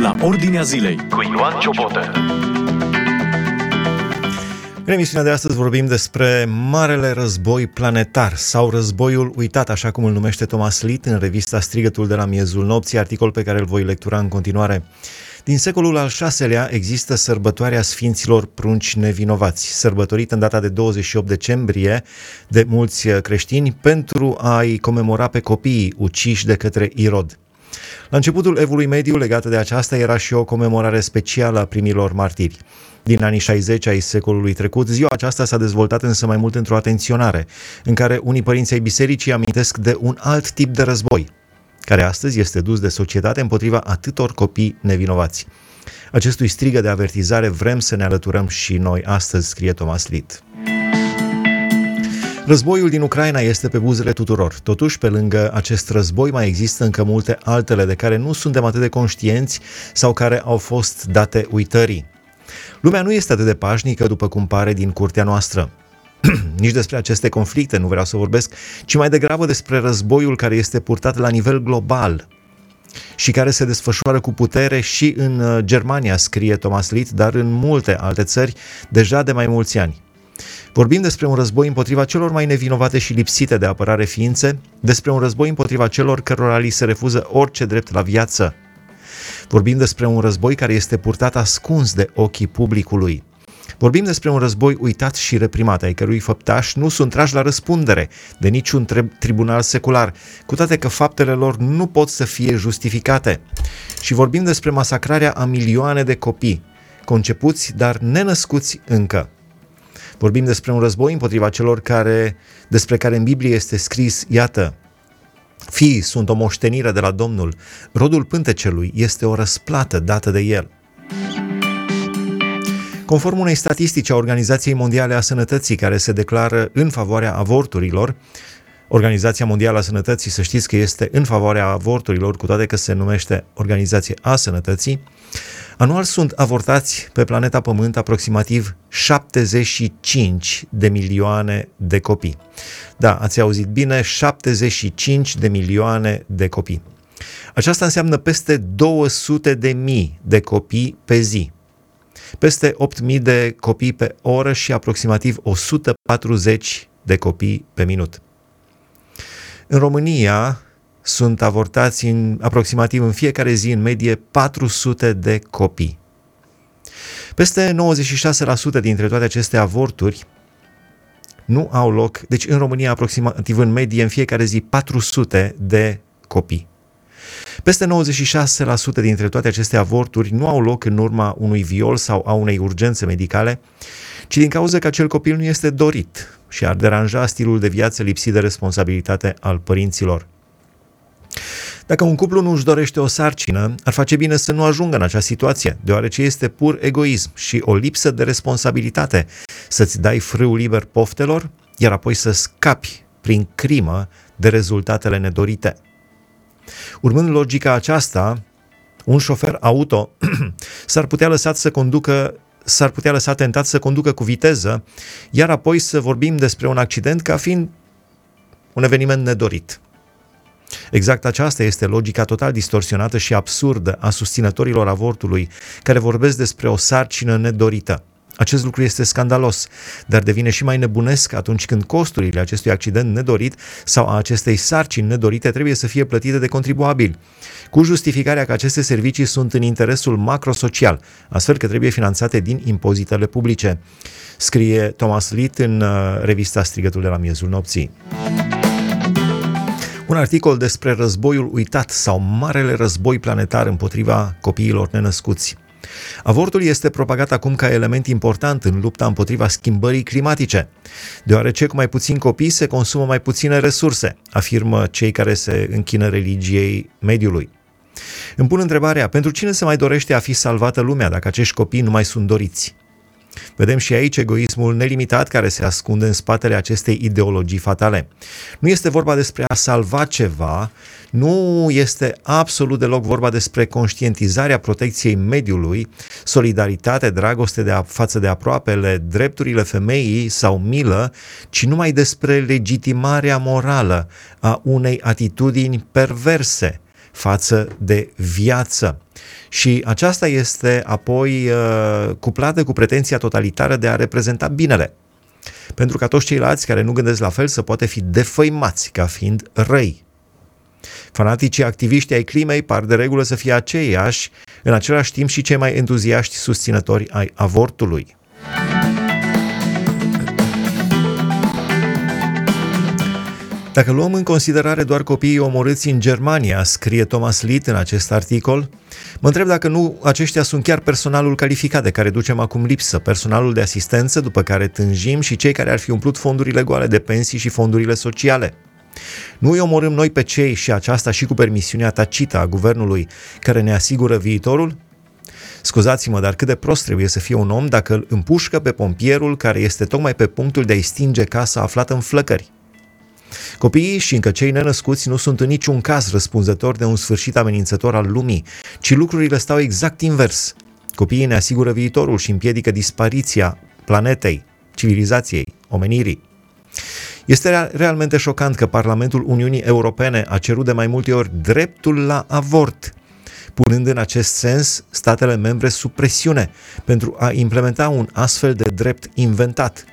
la Ordinea Zilei cu Ioan Ciobotă. În emisiunea de astăzi vorbim despre Marele Război Planetar sau Războiul Uitat, așa cum îl numește Thomas Litt în revista Strigătul de la miezul nopții, articol pe care îl voi lectura în continuare. Din secolul al VI-lea există sărbătoarea Sfinților Prunci Nevinovați, sărbătorită în data de 28 decembrie de mulți creștini pentru a-i comemora pe copiii uciși de către Irod. La începutul evului mediu, legată de aceasta, era și o comemorare specială a primilor martiri. Din anii 60 ai secolului trecut, ziua aceasta s-a dezvoltat însă mai mult într-o atenționare, în care unii părinți ai bisericii amintesc de un alt tip de război, care astăzi este dus de societate împotriva atâtor copii nevinovați. Acestui strigă de avertizare vrem să ne alăturăm și noi astăzi, scrie Thomas Litt. Războiul din Ucraina este pe buzele tuturor. Totuși, pe lângă acest război mai există încă multe altele de care nu suntem atât de conștienți sau care au fost date uitării. Lumea nu este atât de pașnică după cum pare din curtea noastră. Nici despre aceste conflicte nu vreau să vorbesc, ci mai degrabă despre războiul care este purtat la nivel global și care se desfășoară cu putere și în uh, Germania, scrie Thomas Litt, dar în multe alte țări deja de mai mulți ani. Vorbim despre un război împotriva celor mai nevinovate și lipsite de apărare ființe, despre un război împotriva celor cărora li se refuză orice drept la viață. Vorbim despre un război care este purtat ascuns de ochii publicului. Vorbim despre un război uitat și reprimat, ai cărui făptași nu sunt trași la răspundere de niciun tribunal secular, cu toate că faptele lor nu pot să fie justificate. Și vorbim despre masacrarea a milioane de copii, concepuți, dar nenăscuți încă. Vorbim despre un război împotriva celor care, despre care în Biblie este scris, iată, Fiii sunt o moștenire de la Domnul, rodul pântecelui este o răsplată dată de el. Conform unei statistici a Organizației Mondiale a Sănătății care se declară în favoarea avorturilor, Organizația Mondială a Sănătății, să știți că este în favoarea avorturilor, cu toate că se numește Organizație a Sănătății, Anual sunt avortați pe planeta Pământ aproximativ 75 de milioane de copii. Da, ați auzit bine, 75 de milioane de copii. Aceasta înseamnă peste 200 de mii de copii pe zi, peste 8.000 de copii pe oră și aproximativ 140 de copii pe minut. În România, sunt avortați în, aproximativ în fiecare zi, în medie, 400 de copii. Peste 96% dintre toate aceste avorturi nu au loc, deci în România aproximativ în medie în fiecare zi 400 de copii. Peste 96% dintre toate aceste avorturi nu au loc în urma unui viol sau a unei urgențe medicale, ci din cauza că acel copil nu este dorit și ar deranja stilul de viață lipsit de responsabilitate al părinților. Dacă un cuplu nu își dorește o sarcină, ar face bine să nu ajungă în acea situație, deoarece este pur egoism și o lipsă de responsabilitate să-ți dai frâul liber poftelor, iar apoi să scapi prin crimă de rezultatele nedorite. Urmând logica aceasta, un șofer auto s-ar putea lăsat să conducă s-ar putea lăsa tentat să conducă cu viteză, iar apoi să vorbim despre un accident ca fiind un eveniment nedorit. Exact aceasta este logica total distorsionată și absurdă a susținătorilor avortului, care vorbesc despre o sarcină nedorită. Acest lucru este scandalos, dar devine și mai nebunesc atunci când costurile acestui accident nedorit sau a acestei sarcini nedorite trebuie să fie plătite de contribuabil, cu justificarea că aceste servicii sunt în interesul macrosocial, astfel că trebuie finanțate din impozitele publice, scrie Thomas Litt în uh, revista Strigătul de la miezul nopții. Un articol despre războiul uitat sau marele război planetar împotriva copiilor nenăscuți. Avortul este propagat acum ca element important în lupta împotriva schimbării climatice, deoarece cu mai puțini copii se consumă mai puține resurse, afirmă cei care se închină religiei mediului. Îmi pun întrebarea, pentru cine se mai dorește a fi salvată lumea dacă acești copii nu mai sunt doriți? Vedem și aici egoismul nelimitat care se ascunde în spatele acestei ideologii fatale. Nu este vorba despre a salva ceva, nu este absolut deloc vorba despre conștientizarea protecției mediului, solidaritate, dragoste de a, față de aproapele, drepturile femeii sau milă, ci numai despre legitimarea morală a unei atitudini perverse față de viață. Și aceasta este apoi uh, cuplată cu pretenția totalitară de a reprezenta binele. Pentru ca toți ceilalți care nu gândesc la fel să poate fi defăimați ca fiind răi. Fanaticii activiști ai climei par de regulă să fie aceiași, în același timp și cei mai entuziaști susținători ai avortului. Dacă luăm în considerare doar copiii omorâți în Germania, scrie Thomas Litt în acest articol, mă întreb dacă nu aceștia sunt chiar personalul calificat de care ducem acum lipsă, personalul de asistență după care tânjim și cei care ar fi umplut fondurile goale de pensii și fondurile sociale. Nu îi omorâm noi pe cei și aceasta și cu permisiunea tacită a guvernului care ne asigură viitorul? Scuzați-mă, dar cât de prost trebuie să fie un om dacă îl împușcă pe pompierul care este tocmai pe punctul de a-i stinge casa aflată în flăcări. Copiii și încă cei nenăscuți nu sunt în niciun caz răspunzători de un sfârșit amenințător al lumii, ci lucrurile stau exact invers. Copiii ne asigură viitorul și împiedică dispariția planetei, civilizației, omenirii. Este realmente șocant că Parlamentul Uniunii Europene a cerut de mai multe ori dreptul la avort, punând în acest sens statele membre sub presiune pentru a implementa un astfel de drept inventat.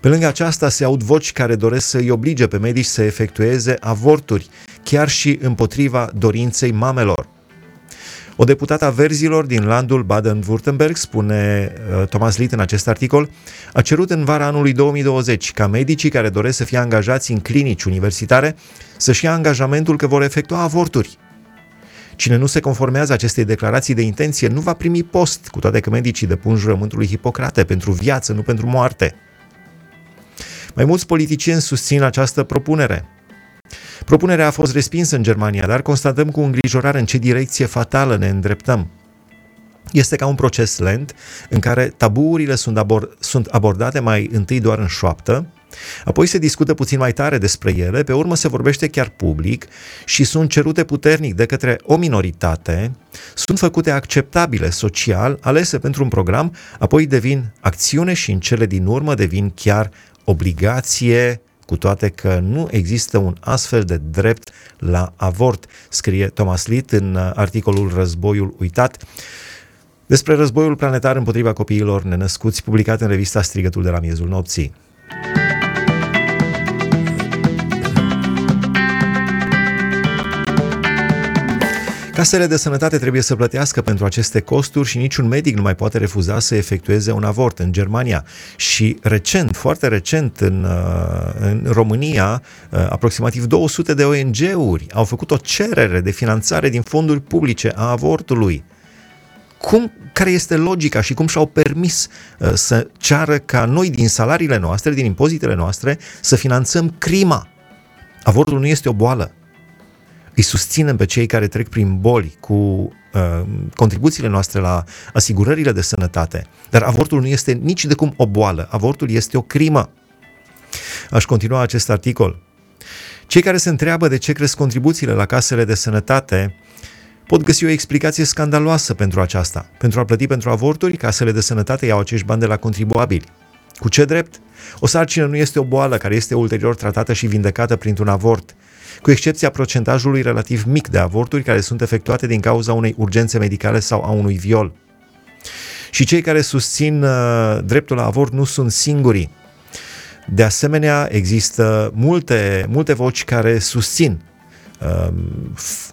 Pe lângă aceasta se aud voci care doresc să îi oblige pe medici să efectueze avorturi, chiar și împotriva dorinței mamelor. O deputată a verzilor din landul Baden-Württemberg, spune uh, Thomas Litt în acest articol, a cerut în vara anului 2020 ca medicii care doresc să fie angajați în clinici universitare să-și ia angajamentul că vor efectua avorturi. Cine nu se conformează acestei declarații de intenție nu va primi post, cu toate că medicii depun jurământul lui Hipocrate pentru viață, nu pentru moarte. Mai mulți politicieni susțin această propunere. Propunerea a fost respinsă în Germania, dar constatăm cu îngrijorare în ce direcție fatală ne îndreptăm. Este ca un proces lent în care tabuurile sunt, abor- sunt abordate mai întâi doar în șoaptă, apoi se discută puțin mai tare despre ele, pe urmă se vorbește chiar public și sunt cerute puternic de către o minoritate, sunt făcute acceptabile social, alese pentru un program, apoi devin acțiune și în cele din urmă devin chiar obligație, cu toate că nu există un astfel de drept la avort, scrie Thomas Litt în articolul Războiul uitat despre războiul planetar împotriva copiilor nenăscuți, publicat în revista Strigătul de la miezul nopții. Casele de sănătate trebuie să plătească pentru aceste costuri și niciun medic nu mai poate refuza să efectueze un avort în Germania. Și recent, foarte recent, în, uh, în România, uh, aproximativ 200 de ONG-uri au făcut o cerere de finanțare din fonduri publice a avortului. Cum, care este logica și cum și-au permis uh, să ceară ca noi din salariile noastre, din impozitele noastre, să finanțăm crima? Avortul nu este o boală îi susținem pe cei care trec prin boli cu uh, contribuțiile noastre la asigurările de sănătate. Dar avortul nu este nici de cum o boală, avortul este o crimă. Aș continua acest articol. Cei care se întreabă de ce cresc contribuțiile la casele de sănătate pot găsi o explicație scandaloasă pentru aceasta. Pentru a plăti pentru avorturi, casele de sănătate iau acești bani de la contribuabili. Cu ce drept? O sarcină nu este o boală care este ulterior tratată și vindecată printr-un avort cu excepția procentajului relativ mic de avorturi care sunt efectuate din cauza unei urgențe medicale sau a unui viol. Și cei care susțin uh, dreptul la avort nu sunt singurii. De asemenea, există multe, multe voci care susțin uh,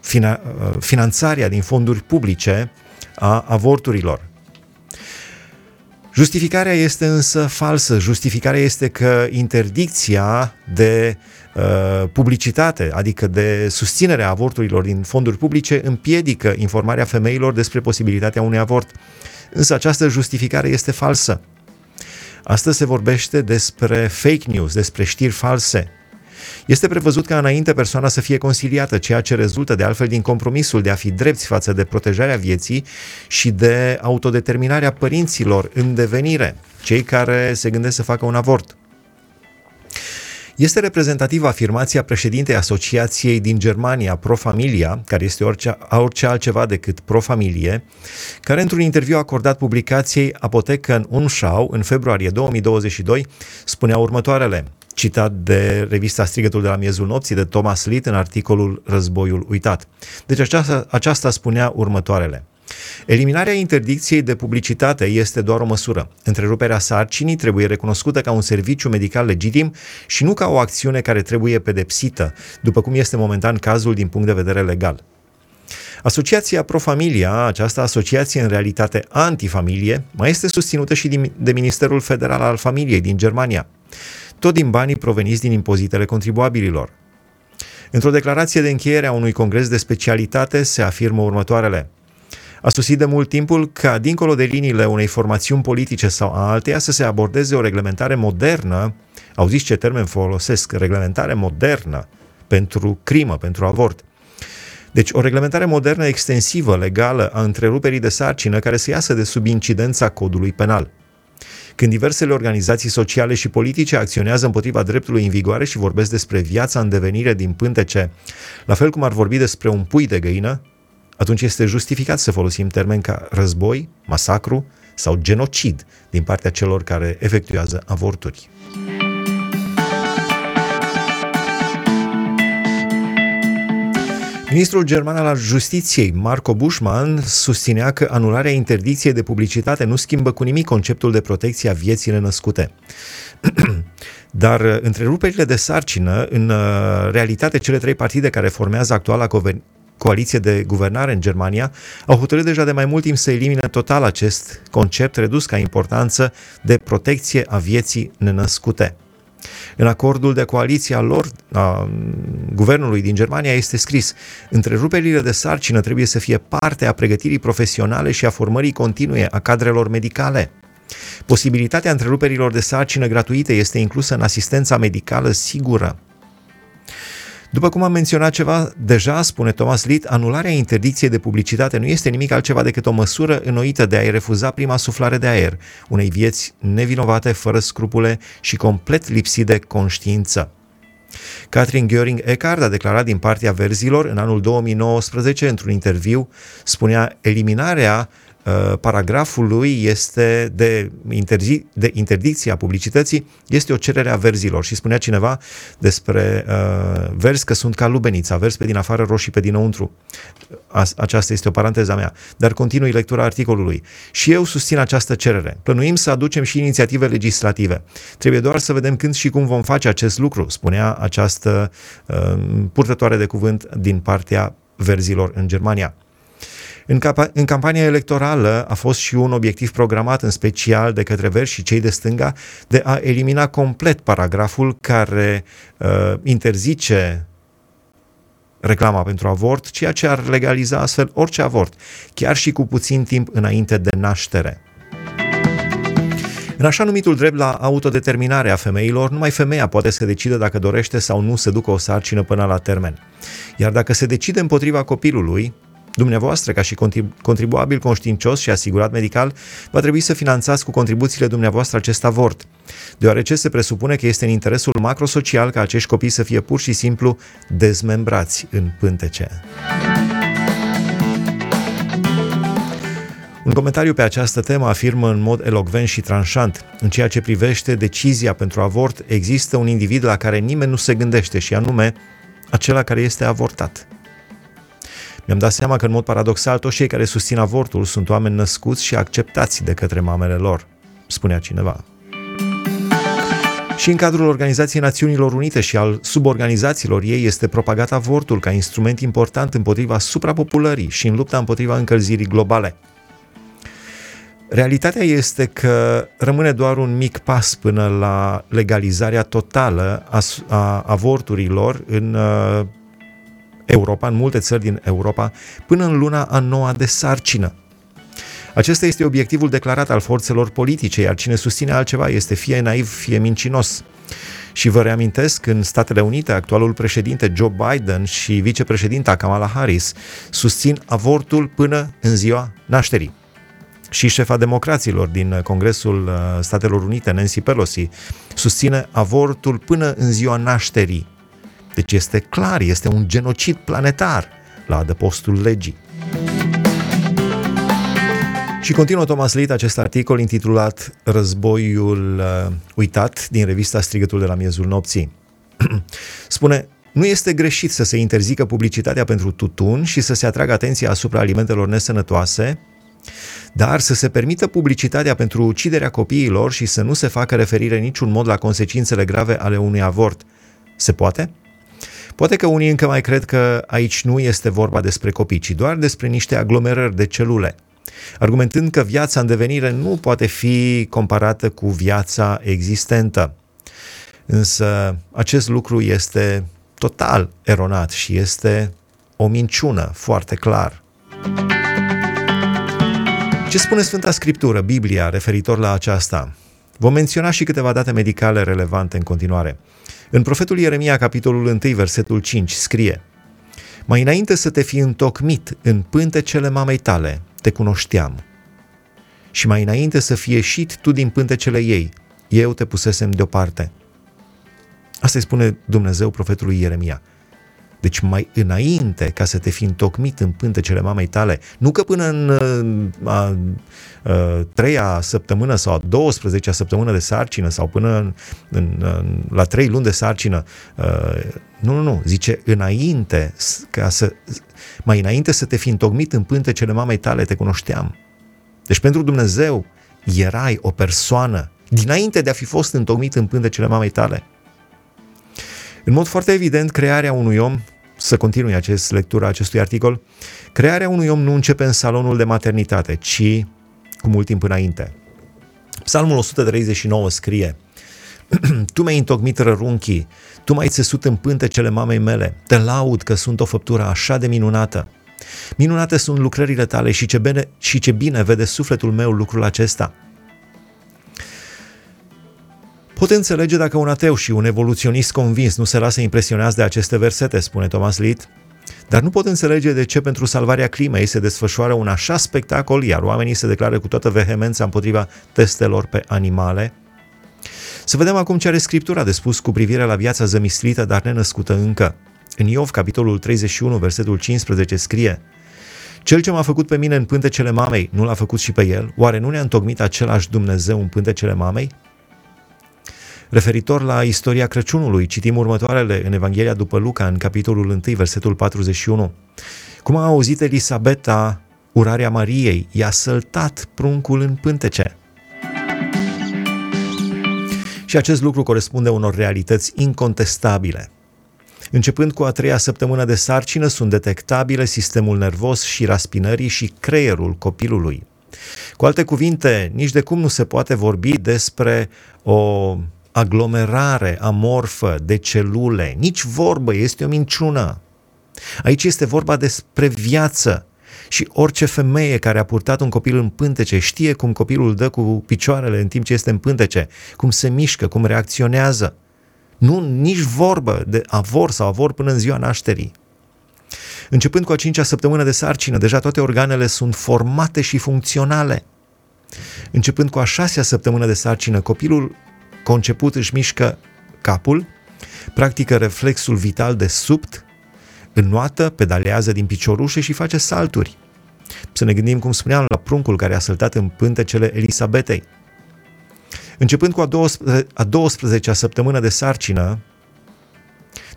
fina, uh, finanțarea din fonduri publice a avorturilor. Justificarea este însă falsă. Justificarea este că interdicția de uh, publicitate, adică de susținere a avorturilor din fonduri publice, împiedică informarea femeilor despre posibilitatea unui avort. Însă această justificare este falsă. Astăzi se vorbește despre fake news, despre știri false. Este prevăzut ca înainte persoana să fie conciliată, ceea ce rezultă de altfel din compromisul de a fi drepți față de protejarea vieții și de autodeterminarea părinților în devenire, cei care se gândesc să facă un avort. Este reprezentativă afirmația președintei Asociației din Germania, Pro Familia, care este orice, orice altceva decât Pro Familie, care într-un interviu acordat publicației Apotecă în Umschau în februarie 2022 spunea următoarele. citat de revista Strigătul de la miezul nopții de Thomas Litt în articolul Războiul uitat. Deci aceasta, aceasta spunea următoarele. Eliminarea interdicției de publicitate este doar o măsură. Întreruperea sarcinii trebuie recunoscută ca un serviciu medical legitim și nu ca o acțiune care trebuie pedepsită, după cum este momentan cazul din punct de vedere legal. Asociația Pro Familia, această asociație în realitate antifamilie, mai este susținută și de Ministerul Federal al Familiei din Germania, tot din banii proveniți din impozitele contribuabililor. Într-o declarație de încheiere a unui congres de specialitate se afirmă următoarele. A sosit de mult timpul ca, dincolo de liniile unei formațiuni politice sau a alteia, să se abordeze o reglementare modernă, auziți ce termen folosesc, reglementare modernă pentru crimă, pentru avort, deci o reglementare modernă extensivă, legală, a întreruperii de sarcină care să iasă de sub incidența codului penal. Când diversele organizații sociale și politice acționează împotriva dreptului în vigoare și vorbesc despre viața în devenire din pântece, la fel cum ar vorbi despre un pui de găină, atunci este justificat să folosim termeni ca război, masacru sau genocid din partea celor care efectuează avorturi. Ministrul german al justiției, Marco Buschmann, susținea că anularea interdicției de publicitate nu schimbă cu nimic conceptul de protecție a vieții nenăscute. Dar uh, întreruperile de sarcină, în uh, realitate, cele trei partide care formează actuala coaliție de guvernare în Germania au hotărât deja de mai mult timp să elimine total acest concept redus ca importanță de protecție a vieții nenăscute. În acordul de coaliție al lor, a guvernului din Germania, este scris întreruperile de sarcină trebuie să fie parte a pregătirii profesionale și a formării continue a cadrelor medicale. Posibilitatea întreruperilor de sarcină gratuite este inclusă în asistența medicală sigură. După cum am menționat ceva deja, spune Thomas Litt, anularea interdicției de publicitate nu este nimic altceva decât o măsură înnoită de a-i refuza prima suflare de aer, unei vieți nevinovate, fără scrupule și complet lipsit de conștiință. Catherine Göring Eckhart a declarat din partea verzilor în anul 2019 într-un interviu, spunea eliminarea Uh, paragraful lui este de, interzi, de interdicția publicității, este o cerere a verzilor și spunea cineva despre uh, verzi că sunt ca lubenița, verzi pe din afară, roșii pe dinăuntru. Aceasta este o paranteză mea. Dar continui lectura articolului. Și eu susțin această cerere. Plănuim să aducem și inițiative legislative. Trebuie doar să vedem când și cum vom face acest lucru, spunea această uh, purtătoare de cuvânt din partea verzilor în Germania. În, capa- în campania electorală a fost și un obiectiv programat în special de către Verzi și cei de stânga de a elimina complet paragraful care uh, interzice reclama pentru avort, ceea ce ar legaliza astfel orice avort, chiar și cu puțin timp înainte de naștere. În așa numitul drept la autodeterminare a femeilor, numai femeia poate să decide dacă dorește sau nu să ducă o sarcină până la termen. Iar dacă se decide împotriva copilului, Dumneavoastră, ca și contribuabil conștiincios și asigurat medical, va trebui să finanțați cu contribuțiile dumneavoastră acest avort, deoarece se presupune că este în interesul macrosocial ca acești copii să fie pur și simplu dezmembrați în pântece. Un comentariu pe această temă afirmă în mod elocvent și tranșant. În ceea ce privește decizia pentru avort, există un individ la care nimeni nu se gândește și anume acela care este avortat. Mi-am dat seama că, în mod paradoxal, toți cei care susțin avortul sunt oameni născuți și acceptați de către mamele lor, spunea cineva. Și în cadrul Organizației Națiunilor Unite și al suborganizațiilor ei este propagat avortul ca instrument important împotriva suprapopulării și în lupta împotriva încălzirii globale. Realitatea este că rămâne doar un mic pas până la legalizarea totală a, a avorturilor în uh, Europa, în multe țări din Europa, până în luna a noua de sarcină. Acesta este obiectivul declarat al forțelor politice, iar cine susține altceva este fie naiv, fie mincinos. Și vă reamintesc, în Statele Unite, actualul președinte Joe Biden și vicepreședinta Kamala Harris susțin avortul până în ziua nașterii. Și șefa democraților din Congresul uh, Statelor Unite, Nancy Pelosi, susține avortul până în ziua nașterii deci este clar, este un genocid planetar la adăpostul legii. Și continuă Thomas Lit acest articol intitulat Războiul uh, uitat din revista Strigătul de la miezul nopții. Spune, nu este greșit să se interzică publicitatea pentru tutun și să se atragă atenția asupra alimentelor nesănătoase, dar să se permită publicitatea pentru uciderea copiilor și să nu se facă referire niciun mod la consecințele grave ale unui avort. Se poate? Poate că unii încă mai cred că aici nu este vorba despre copii, ci doar despre niște aglomerări de celule, argumentând că viața în devenire nu poate fi comparată cu viața existentă. Însă acest lucru este total eronat și este o minciună foarte clar. Ce spune Sfânta Scriptură, Biblia, referitor la aceasta? Vom menționa și câteva date medicale relevante în continuare. În profetul Ieremia, capitolul 1, versetul 5, scrie Mai înainte să te fi întocmit în pântecele mamei tale, te cunoșteam. Și mai înainte să fie ieșit tu din pântecele ei, eu te pusesem deoparte. Asta îi spune Dumnezeu profetului Ieremia. Deci mai înainte ca să te fi întocmit în pântecele mamei tale, nu că până în a, a, a treia săptămână sau a 12-a săptămână de sarcină sau până în, în, în, la trei luni de sarcină, a, nu, nu, nu, zice înainte, ca să, mai înainte să te fi întocmit în pântecele mamei tale, te cunoșteam. Deci pentru Dumnezeu erai o persoană dinainte de a fi fost întocmit în pântecele mamei tale. În mod foarte evident, crearea unui om, să continui acest lectura acestui articol, crearea unui om nu începe în salonul de maternitate, ci cu mult timp înainte. Psalmul 139 scrie Tu mi-ai întocmit rărunchii, tu m-ai țesut în pântecele mamei mele, te laud că sunt o făptură așa de minunată. Minunate sunt lucrările tale și ce bine, și ce bine vede sufletul meu lucrul acesta. Pot înțelege dacă un ateu și un evoluționist convins nu se lasă impresionați de aceste versete, spune Thomas Litt, dar nu pot înțelege de ce pentru salvarea climei se desfășoară un așa spectacol, iar oamenii se declară cu toată vehemența împotriva testelor pe animale. Să vedem acum ce are Scriptura de spus cu privire la viața zămislită, dar nenăscută încă. În Iov, capitolul 31, versetul 15, scrie Cel ce m-a făcut pe mine în pântecele mamei, nu l-a făcut și pe el? Oare nu ne-a întocmit același Dumnezeu în pântecele mamei? Referitor la istoria Crăciunului, citim următoarele în Evanghelia după Luca, în capitolul 1, versetul 41. Cum a auzit Elisabeta urarea Mariei, i-a săltat pruncul în pântece. Și acest lucru corespunde unor realități incontestabile. Începând cu a treia săptămână de sarcină, sunt detectabile sistemul nervos și raspinării și creierul copilului. Cu alte cuvinte, nici de cum nu se poate vorbi despre o aglomerare amorfă de celule. Nici vorbă, este o minciună. Aici este vorba despre viață. Și orice femeie care a purtat un copil în pântece știe cum copilul dă cu picioarele în timp ce este în pântece, cum se mișcă, cum reacționează. Nu, nici vorbă de avor sau avor până în ziua nașterii. Începând cu a cincea săptămână de sarcină, deja toate organele sunt formate și funcționale. Începând cu a șasea săptămână de sarcină, copilul conceput își mișcă capul, practică reflexul vital de subt, înnoată, pedalează din piciorușe și face salturi. Să ne gândim, cum spuneam, la pruncul care a săltat în pântecele Elisabetei. Începând cu a 12, a 12 săptămână de sarcină,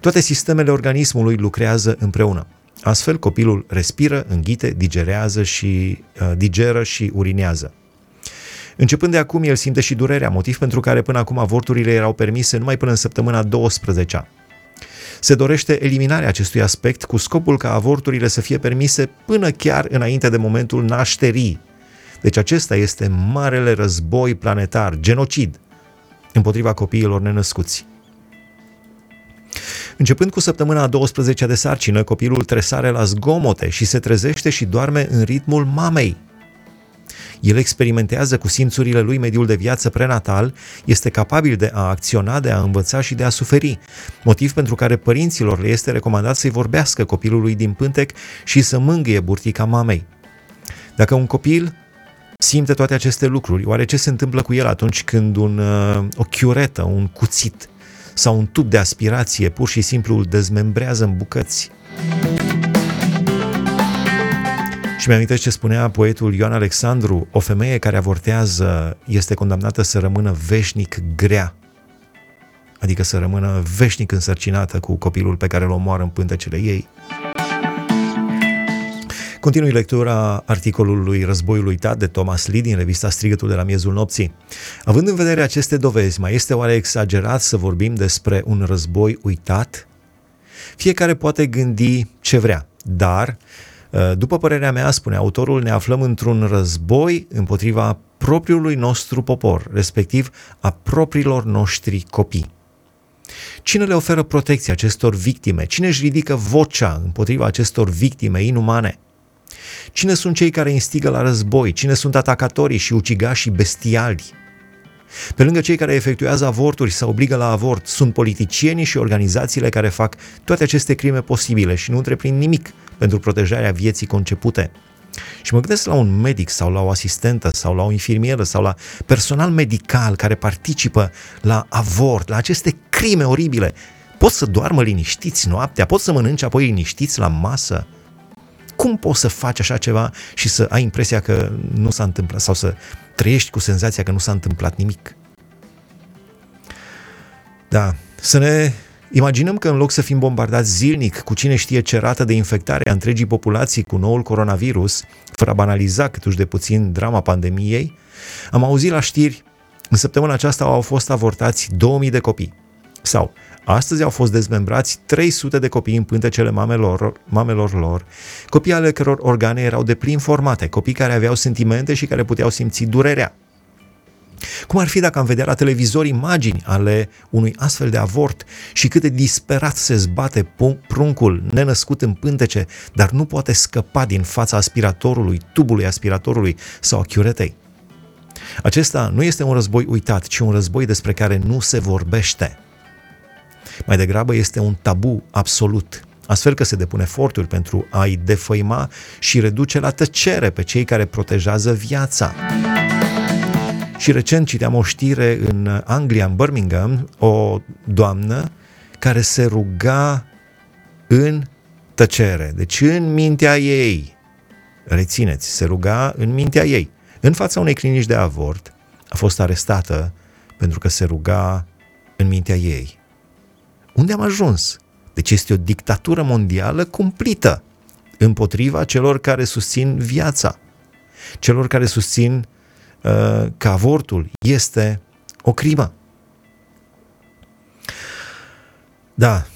toate sistemele organismului lucrează împreună. Astfel, copilul respiră, înghite, digerează și uh, digeră și urinează. Începând de acum, el simte și durerea, motiv pentru care până acum avorturile erau permise numai până în săptămâna 12 Se dorește eliminarea acestui aspect cu scopul ca avorturile să fie permise până chiar înainte de momentul nașterii. Deci acesta este marele război planetar, genocid, împotriva copiilor nenăscuți. Începând cu săptămâna a 12 de sarcină, copilul tresare la zgomote și se trezește și doarme în ritmul mamei. El experimentează cu simțurile lui mediul de viață prenatal, este capabil de a acționa, de a învăța și de a suferi, motiv pentru care părinților le este recomandat să-i vorbească copilului din pântec și să mângâie burtica mamei. Dacă un copil simte toate aceste lucruri, oare ce se întâmplă cu el atunci când un, uh, o chiuretă, un cuțit sau un tub de aspirație pur și simplu îl dezmembrează în bucăți? Și mi-am ce spunea poetul Ioan Alexandru, o femeie care avortează este condamnată să rămână veșnic grea, adică să rămână veșnic însărcinată cu copilul pe care îl omoară în pântecele ei. Continui lectura articolului Războiul uitat de Thomas Lee din revista Strigătul de la miezul nopții. Având în vedere aceste dovezi, mai este oare exagerat să vorbim despre un război uitat? Fiecare poate gândi ce vrea, dar, ă, după părerea mea, spune autorul, ne aflăm într-un război împotriva propriului nostru popor, respectiv a propriilor noștri copii. Cine le oferă protecție acestor victime? Cine își ridică vocea împotriva acestor victime inumane? Cine sunt cei care instigă la război? Cine sunt atacatorii și ucigașii bestiali? Pe lângă cei care efectuează avorturi sau obligă la avort, sunt politicienii și organizațiile care fac toate aceste crime posibile și nu întreprind nimic pentru protejarea vieții concepute. Și mă gândesc la un medic sau la o asistentă sau la o infirmieră sau la personal medical care participă la avort, la aceste crime oribile. Pot să doarmă liniștiți noaptea, pot să mănânce apoi liniștiți la masă. Cum poți să faci așa ceva și să ai impresia că nu s-a întâmplat sau să trăiești cu senzația că nu s-a întâmplat nimic? Da, să ne imaginăm că în loc să fim bombardați zilnic cu cine știe ce rată de infectare a întregii populații cu noul coronavirus, fără a banaliza câtuși de puțin drama pandemiei, am auzit la știri, în săptămâna aceasta au fost avortați 2000 de copii. Sau, Astăzi au fost dezmembrați 300 de copii în pântecele mamelor, mamelor lor, copii ale căror organe erau de plin formate, copii care aveau sentimente și care puteau simți durerea. Cum ar fi dacă am vedea la televizor imagini ale unui astfel de avort și cât de disperat se zbate pruncul nenăscut în pântece, dar nu poate scăpa din fața aspiratorului, tubului aspiratorului sau a chiuretei? Acesta nu este un război uitat, ci un război despre care nu se vorbește. Mai degrabă este un tabu absolut, astfel că se depun eforturi pentru a-i defăima și reduce la tăcere pe cei care protejează viața. Și recent citeam o știre în Anglia, în Birmingham, o doamnă care se ruga în tăcere, deci în mintea ei, rețineți, se ruga în mintea ei, în fața unei clinici de avort, a fost arestată pentru că se ruga în mintea ei. Unde am ajuns? Deci este o dictatură mondială cumplită împotriva celor care susțin viața, celor care susțin uh, că avortul este o crimă. Da,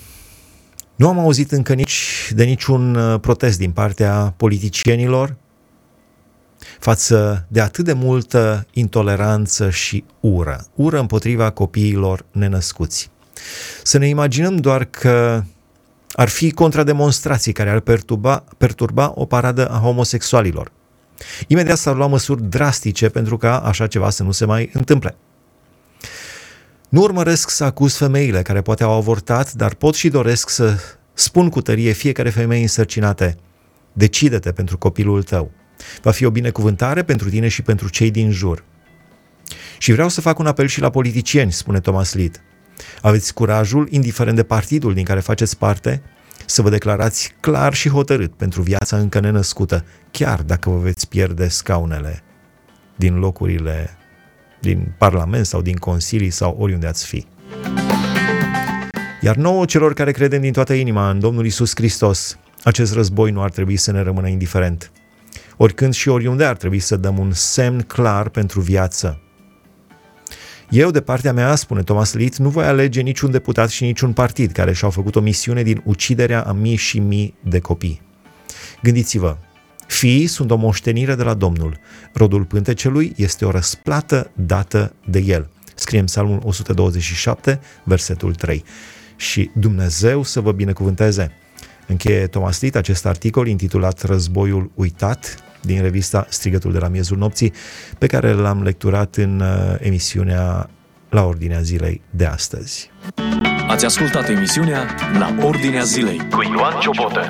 nu am auzit încă nici de niciun uh, protest din partea politicienilor față de atât de multă intoleranță și ură, ură împotriva copiilor nenăscuți. Să ne imaginăm doar că ar fi contrademonstrații care ar perturba, perturba o paradă a homosexualilor. Imediat s-ar lua măsuri drastice pentru ca așa ceva să nu se mai întâmple. Nu urmăresc să acuz femeile care poate au avortat, dar pot și doresc să spun cu tărie fiecare femeie însărcinate, decide-te pentru copilul tău. Va fi o binecuvântare pentru tine și pentru cei din jur. Și vreau să fac un apel și la politicieni, spune Thomas Lead. Aveți curajul, indiferent de partidul din care faceți parte, să vă declarați clar și hotărât pentru viața încă nenăscută, chiar dacă vă veți pierde scaunele din locurile din Parlament sau din consilii sau oriunde ați fi. Iar nouă celor care credem din toată inima în Domnul Isus Hristos, acest război nu ar trebui să ne rămână indiferent. Oricând și oriunde ar trebui să dăm un semn clar pentru viață, eu, de partea mea, spune Thomas Litz, nu voi alege niciun deputat și niciun partid care și-au făcut o misiune din uciderea a mii și mii de copii. Gândiți-vă, fiii sunt o moștenire de la Domnul. Rodul pântecelui este o răsplată dată de el. Scrie în Psalmul 127, versetul 3. Și Dumnezeu să vă binecuvânteze. Încheie Thomas Litt acest articol intitulat Războiul uitat, din revista Strigătul de la miezul nopții, pe care l-am lecturat în uh, emisiunea La Ordinea Zilei de astăzi. Ați ascultat emisiunea La Ordinea Zilei cu Ioan Ciobotă.